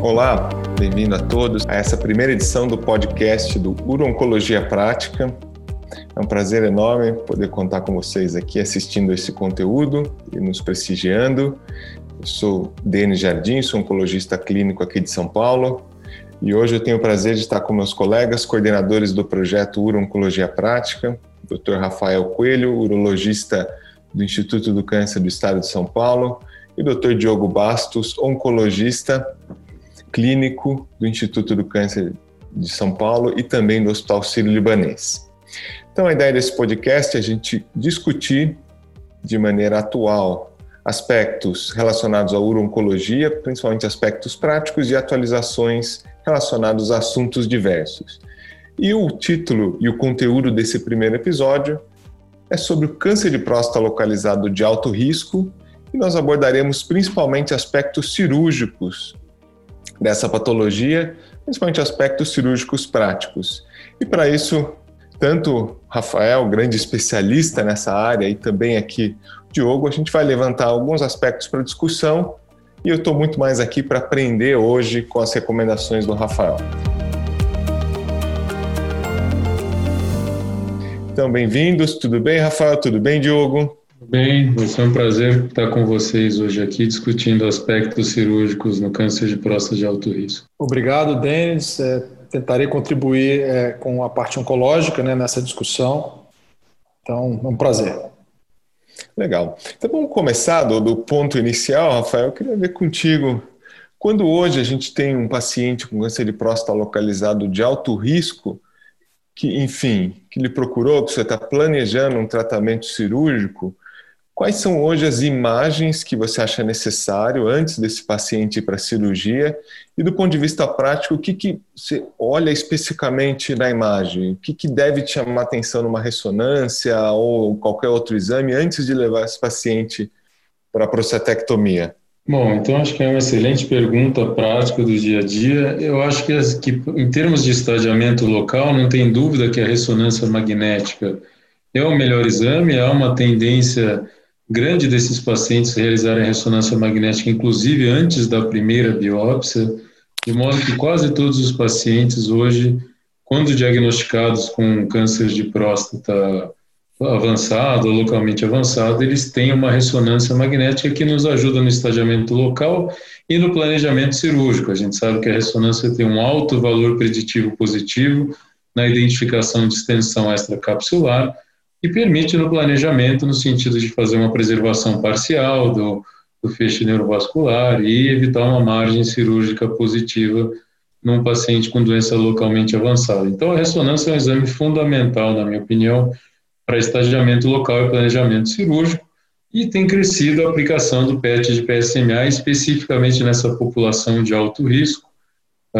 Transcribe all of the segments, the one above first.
Olá, bem-vindo a todos a essa primeira edição do podcast do Urologia Prática. É um prazer enorme poder contar com vocês aqui assistindo esse conteúdo e nos prestigiando. Eu sou Denis Jardim, sou oncologista clínico aqui de São Paulo e hoje eu tenho o prazer de estar com meus colegas coordenadores do projeto Urologia Prática, Dr. Rafael Coelho, urologista do Instituto do Câncer do Estado de São Paulo, e Dr. Diogo Bastos, oncologista clínico do Instituto do Câncer de São Paulo e também do Hospital Sírio-Libanês. Então, a ideia desse podcast é a gente discutir de maneira atual aspectos relacionados à urologia, principalmente aspectos práticos e atualizações relacionados a assuntos diversos. E o título e o conteúdo desse primeiro episódio é sobre o câncer de próstata localizado de alto risco e nós abordaremos principalmente aspectos cirúrgicos dessa patologia, principalmente aspectos cirúrgicos práticos. E para isso, tanto Rafael, grande especialista nessa área, e também aqui Diogo, a gente vai levantar alguns aspectos para discussão e eu estou muito mais aqui para aprender hoje com as recomendações do Rafael. Então, bem-vindos. Tudo bem, Rafael? Tudo bem, Diogo? Bem, vai ser um prazer estar com vocês hoje aqui discutindo aspectos cirúrgicos no câncer de próstata de alto risco. Obrigado, Denis. É, tentarei contribuir é, com a parte oncológica né, nessa discussão. Então, é um prazer. Legal. Então vamos começar do, do, ponto inicial, Rafael. Eu queria ver contigo. Quando hoje a gente tem um paciente com câncer de próstata localizado de alto risco, que, enfim, que lhe procurou, que você está planejando um tratamento cirúrgico, Quais são hoje as imagens que você acha necessário antes desse paciente ir para a cirurgia? E do ponto de vista prático, o que, que você olha especificamente na imagem? O que, que deve te chamar atenção numa ressonância ou qualquer outro exame antes de levar esse paciente para a prostatectomia? Bom, então acho que é uma excelente pergunta prática do dia a dia. Eu acho que, que em termos de estadiamento local, não tem dúvida que a ressonância magnética é o melhor exame, há uma tendência grande desses pacientes realizarem ressonância magnética, inclusive antes da primeira biópsia, de modo que quase todos os pacientes hoje, quando diagnosticados com câncer de próstata avançado localmente avançado, eles têm uma ressonância magnética que nos ajuda no estadiamento local e no planejamento cirúrgico. A gente sabe que a ressonância tem um alto valor preditivo positivo na identificação de extensão extracapsular, e permite no planejamento, no sentido de fazer uma preservação parcial do, do feixe neurovascular e evitar uma margem cirúrgica positiva num paciente com doença localmente avançada. Então, a ressonância é um exame fundamental, na minha opinião, para estadiamento local e planejamento cirúrgico, e tem crescido a aplicação do PET de PSMA, especificamente nessa população de alto risco,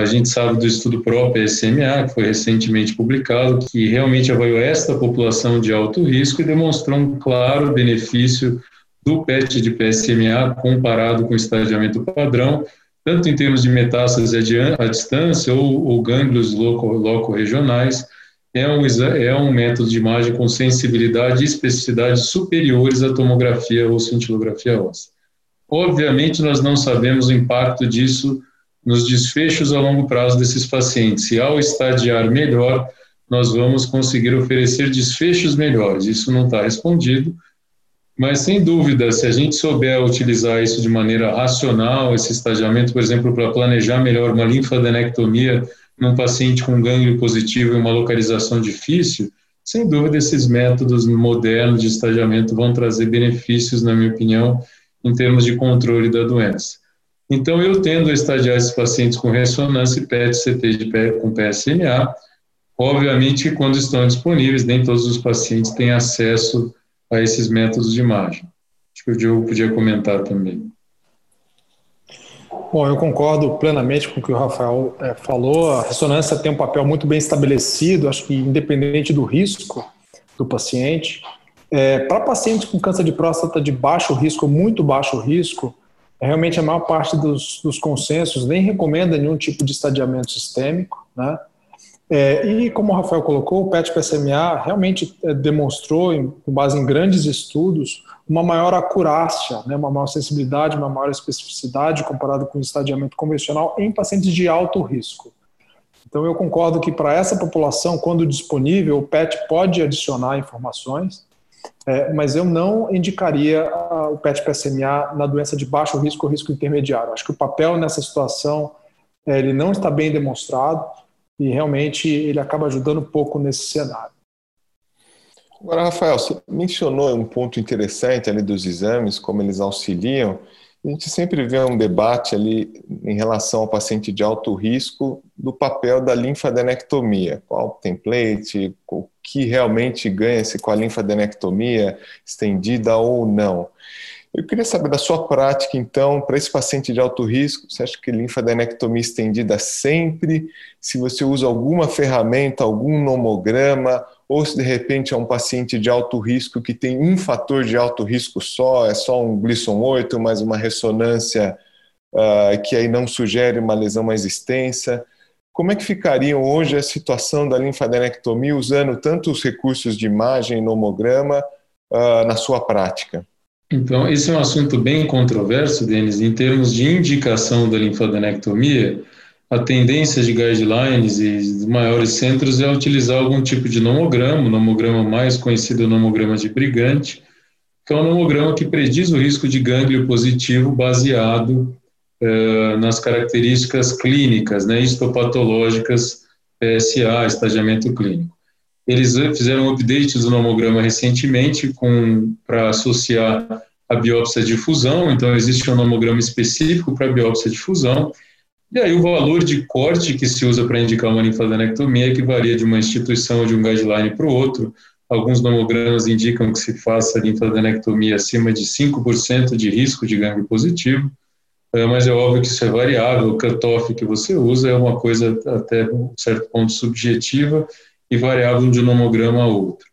a gente sabe do estudo próprio SMA, que foi recentemente publicado, que realmente avaliou esta população de alto risco e demonstrou um claro benefício do PET de PSMA comparado com o estadiamento padrão, tanto em termos de metástase à distância ou, ou gânglios loco-regionais, é um, é um método de imagem com sensibilidade e especificidade superiores à tomografia ou cintilografia óssea. Obviamente, nós não sabemos o impacto disso nos desfechos a longo prazo desses pacientes. Se ao estadiar melhor, nós vamos conseguir oferecer desfechos melhores. Isso não está respondido, mas sem dúvida, se a gente souber utilizar isso de maneira racional, esse estadiamento, por exemplo, para planejar melhor uma linfadenectomia num paciente com gânglio positivo e uma localização difícil, sem dúvida esses métodos modernos de estadiamento vão trazer benefícios, na minha opinião, em termos de controle da doença. Então, eu tendo a estadiar esses pacientes com ressonância PET-CT de pé, com PSMA, obviamente, quando estão disponíveis, nem todos os pacientes têm acesso a esses métodos de imagem. Acho que o Diogo podia comentar também. Bom, eu concordo plenamente com o que o Rafael é, falou. A ressonância tem um papel muito bem estabelecido, acho que independente do risco do paciente. É, Para pacientes com câncer de próstata de baixo risco, muito baixo risco, realmente a maior parte dos, dos consensos nem recomenda nenhum tipo de estadiamento sistêmico, né? É, e como o Rafael colocou, o PET-PSMA realmente é, demonstrou, em, com base em grandes estudos, uma maior acurácia, né, uma maior sensibilidade, uma maior especificidade comparado com o estadiamento convencional em pacientes de alto risco. Então eu concordo que para essa população, quando disponível, o PET pode adicionar informações, é, mas eu não indicaria o PET-PSMA na doença de baixo risco ou risco intermediário. Acho que o papel nessa situação é, ele não está bem demonstrado e realmente ele acaba ajudando pouco nesse cenário. Agora, Rafael, você mencionou um ponto interessante ali dos exames, como eles auxiliam. A gente sempre vê um debate ali em relação ao paciente de alto risco do papel da linfadenectomia. Qual template, o que realmente ganha-se com a linfadenectomia estendida ou não. Eu queria saber da sua prática, então, para esse paciente de alto risco, você acha que linfadenectomia estendida sempre? Se você usa alguma ferramenta, algum nomograma, ou se de repente é um paciente de alto risco que tem um fator de alto risco só, é só um Gleason 8, mas uma ressonância uh, que aí não sugere uma lesão mais extensa. Como é que ficaria hoje a situação da linfadenectomia usando tanto os recursos de imagem e nomograma uh, na sua prática? Então, esse é um assunto bem controverso, Denis, em termos de indicação da linfadenectomia. A tendência de guidelines e dos maiores centros é utilizar algum tipo de nomograma, o nomograma mais conhecido o nomograma de Brigante, que é um nomograma que prediz o risco de gânglio positivo baseado uh, nas características clínicas, né, histopatológicas, PSA, estagiamento clínico. Eles fizeram um update do nomograma recentemente para associar a biópsia de fusão, então existe um nomograma específico para biópsia de fusão, e aí o valor de corte que se usa para indicar uma linfadenectomia é que varia de uma instituição ou de um guideline para o outro. Alguns nomogramas indicam que se faça linfadenectomia acima de 5% de risco de gangue positivo, é, mas é óbvio que isso é variável, o cutoff que você usa é uma coisa até um certo ponto subjetiva e variável de um nomograma a outro.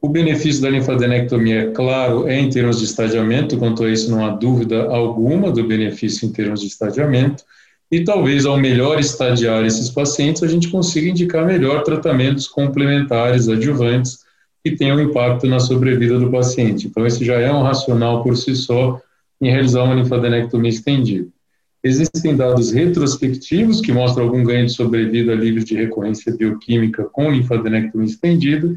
O benefício da linfadenectomia, é claro, é em termos de estadiamento, quanto a isso não há dúvida alguma do benefício em termos de estadiamento, e talvez ao melhor estadiar esses pacientes, a gente consiga indicar melhor tratamentos complementares, adjuvantes, que tenham impacto na sobrevida do paciente. Então, esse já é um racional por si só em realizar uma linfadenectomia estendida. Existem dados retrospectivos que mostram algum ganho de sobrevida livre de recorrência bioquímica com linfadenectomia estendida,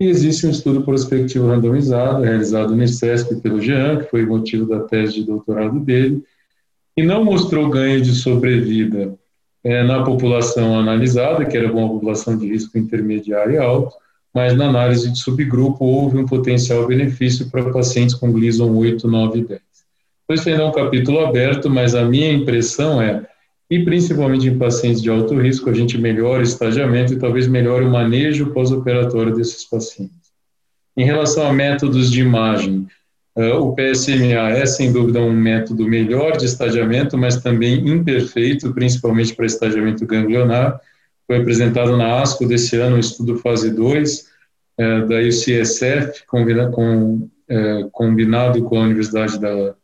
e existe um estudo prospectivo randomizado, realizado no ICESP pelo Jean, que foi motivo da tese de doutorado dele, e não mostrou ganho de sobrevida é, na população analisada, que era uma população de risco intermediário e alto, mas na análise de subgrupo houve um potencial benefício para pacientes com Gleason 8, 9 e 10. Depois ainda é um capítulo aberto, mas a minha impressão é, e principalmente em pacientes de alto risco, a gente melhora o estadiamento e talvez melhore o manejo pós-operatório desses pacientes. Em relação a métodos de imagem, o PSMA é sem dúvida um método melhor de estadiamento, mas também imperfeito, principalmente para estadiamento ganglionar. Foi apresentado na ASCO desse ano um estudo fase 2 uh, da UCSF, combina, com, uh, combinado com a Universidade da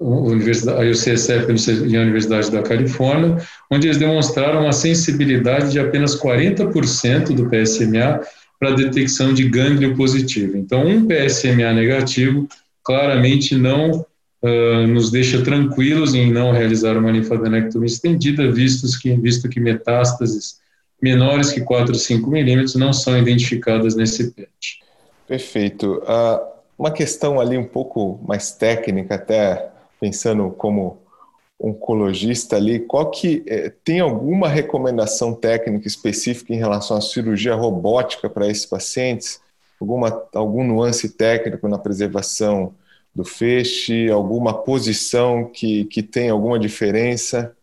Universidade, a UCSF e a Universidade da Califórnia, onde eles demonstraram uma sensibilidade de apenas 40% do PSMA para detecção de gânglio positivo. Então, um PSMA negativo claramente não uh, nos deixa tranquilos em não realizar uma linfadenectomia estendida, vistos que, visto que metástases menores que 4 ou 5 milímetros não são identificadas nesse PET. Perfeito. Uh uma questão ali um pouco mais técnica, até pensando como oncologista ali, qual que é, tem alguma recomendação técnica específica em relação à cirurgia robótica para esses pacientes? Alguma algum nuance técnico na preservação do feixe, alguma posição que, que tem alguma diferença?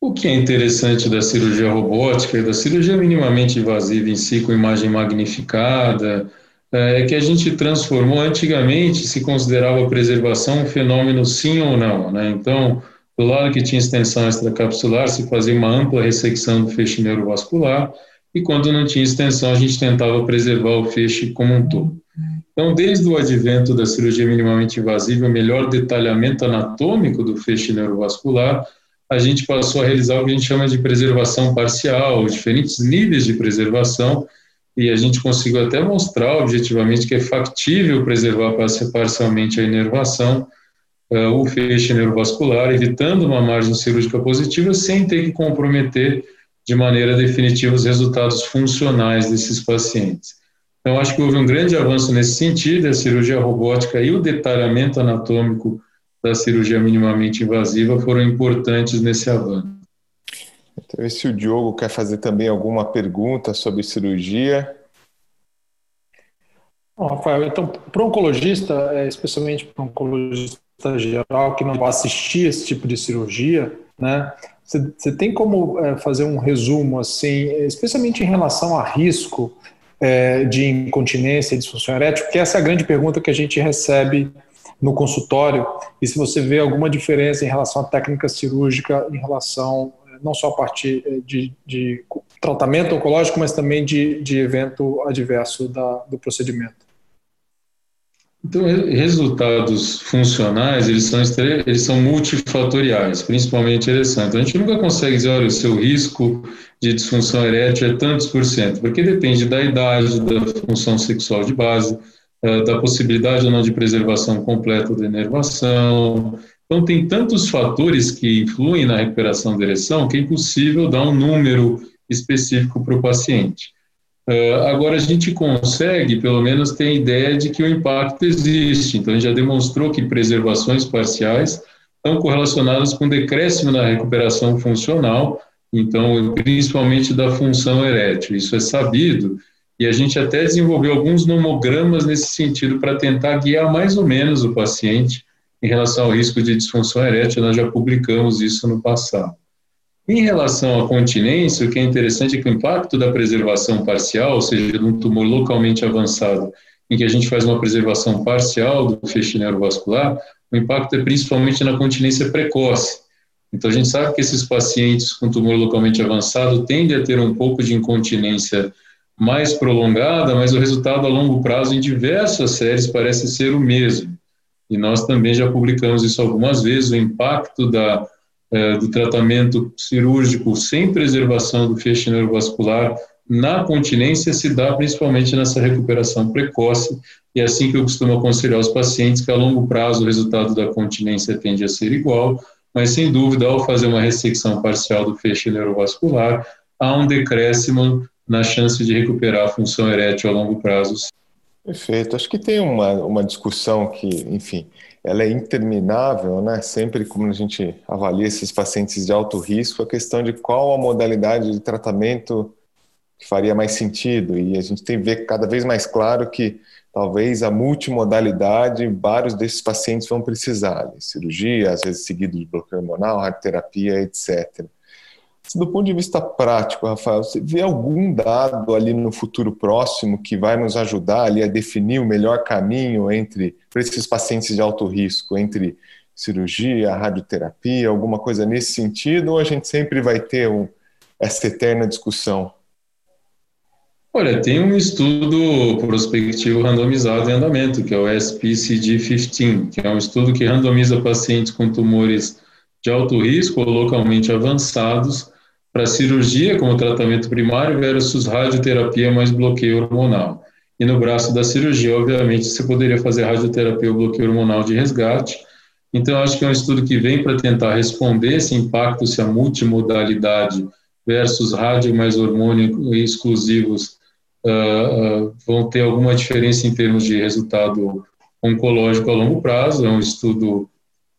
O que é interessante da cirurgia robótica, da cirurgia minimamente invasiva em si, com imagem magnificada, é que a gente transformou, antigamente se considerava a preservação um fenômeno sim ou não, né? Então, do lado que tinha extensão extracapsular, se fazia uma ampla ressecção do feixe neurovascular, e quando não tinha extensão, a gente tentava preservar o feixe como um todo. Então, desde o advento da cirurgia minimamente invasiva, o melhor detalhamento anatômico do feixe neurovascular, a gente passou a realizar o que a gente chama de preservação parcial, diferentes níveis de preservação, e a gente conseguiu até mostrar objetivamente que é factível preservar parcialmente a inervação, uh, o feixe neurovascular, evitando uma margem cirúrgica positiva, sem ter que comprometer de maneira definitiva os resultados funcionais desses pacientes. Então, acho que houve um grande avanço nesse sentido, a cirurgia robótica e o detalhamento anatômico da cirurgia minimamente invasiva foram importantes nesse avanço. Então, se o Diogo quer fazer também alguma pergunta sobre cirurgia. Bom, Rafael, então, para o oncologista, é, especialmente para o oncologista geral que não vai assistir esse tipo de cirurgia, né? Você tem como é, fazer um resumo, assim, especialmente em relação a risco é, de incontinência e disfunção erétil? Porque essa é a grande pergunta que a gente recebe no consultório e se você vê alguma diferença em relação à técnica cirúrgica, em relação não só a partir eh, de, de tratamento oncológico, mas também de, de evento adverso da, do procedimento. Então, resultados funcionais, eles são, eles são multifatoriais, principalmente ereção. Então, a gente nunca consegue dizer, olha, o seu risco de disfunção erétil é tantos por cento, porque depende da idade, da função sexual de base, eh, da possibilidade ou não de preservação completa da inervação. Então, tem tantos fatores que influem na recuperação da ereção que é impossível dar um número específico para o paciente. Uh, agora, a gente consegue, pelo menos, ter a ideia de que o impacto existe. Então, a gente já demonstrou que preservações parciais estão correlacionadas com decréscimo na recuperação funcional, então, principalmente da função erétil. Isso é sabido e a gente até desenvolveu alguns nomogramas nesse sentido para tentar guiar mais ou menos o paciente em relação ao risco de disfunção erétil. Nós já publicamos isso no passado. Em relação à continência, o que é interessante é que o impacto da preservação parcial, ou seja, de um tumor localmente avançado, em que a gente faz uma preservação parcial do feixe neurovascular, o impacto é principalmente na continência precoce. Então, a gente sabe que esses pacientes com tumor localmente avançado tendem a ter um pouco de incontinência mais prolongada, mas o resultado a longo prazo em diversas séries parece ser o mesmo. E nós também já publicamos isso algumas vezes, o impacto da, eh, do tratamento cirúrgico sem preservação do feixe neurovascular na continência se dá principalmente nessa recuperação precoce, e é assim que eu costumo aconselhar os pacientes que a longo prazo o resultado da continência tende a ser igual, mas sem dúvida, ao fazer uma ressecção parcial do feixe neurovascular, há um decréscimo na chance de recuperar a função erétil a longo prazo. Perfeito. Acho que tem uma, uma discussão que, enfim, ela é interminável, né? Sempre como a gente avalia esses pacientes de alto risco, a questão de qual a modalidade de tratamento que faria mais sentido. E a gente tem que ver cada vez mais claro que talvez a multimodalidade, vários desses pacientes vão precisar de cirurgia, às vezes seguido de bloqueio hormonal, radioterapia, etc. Do ponto de vista prático, Rafael, você vê algum dado ali no futuro próximo que vai nos ajudar ali a definir o melhor caminho entre para esses pacientes de alto risco, entre cirurgia, radioterapia, alguma coisa nesse sentido, ou a gente sempre vai ter um, essa eterna discussão? Olha, tem um estudo prospectivo randomizado em andamento, que é o SPCD-15, que é um estudo que randomiza pacientes com tumores de alto risco ou localmente avançados para cirurgia como tratamento primário versus radioterapia mais bloqueio hormonal. E no braço da cirurgia, obviamente, você poderia fazer radioterapia ou bloqueio hormonal de resgate. Então, acho que é um estudo que vem para tentar responder esse impacto se a multimodalidade versus rádio mais hormônio exclusivos uh, uh, vão ter alguma diferença em termos de resultado oncológico a longo prazo. É um estudo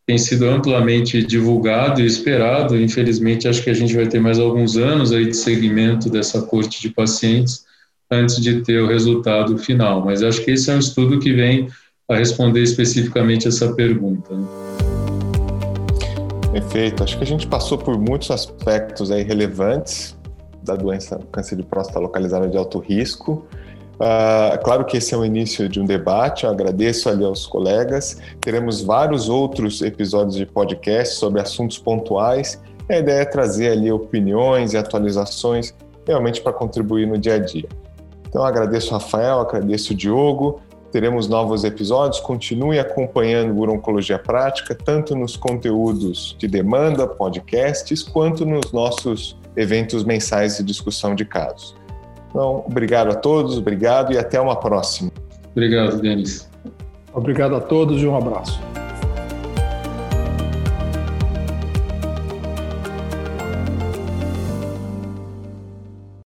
tem sido amplamente divulgado e esperado. Infelizmente, acho que a gente vai ter mais alguns anos aí de segmento dessa corte de pacientes antes de ter o resultado final. Mas acho que esse é um estudo que vem a responder especificamente essa pergunta. Né? Perfeito. Acho que a gente passou por muitos aspectos aí relevantes da doença câncer de próstata localizada de alto risco. Uh, claro que esse é o início de um debate, eu agradeço ali aos colegas. Teremos vários outros episódios de podcast sobre assuntos pontuais. A ideia é trazer ali opiniões e atualizações realmente para contribuir no dia a dia. Então, agradeço o Rafael, agradeço o Diogo. teremos novos episódios. Continue acompanhando o Oncologia Prática, tanto nos conteúdos de demanda, podcasts, quanto nos nossos eventos mensais de discussão de casos. Então, obrigado a todos, obrigado e até uma próxima. Obrigado, Denis. Obrigado a todos e um abraço.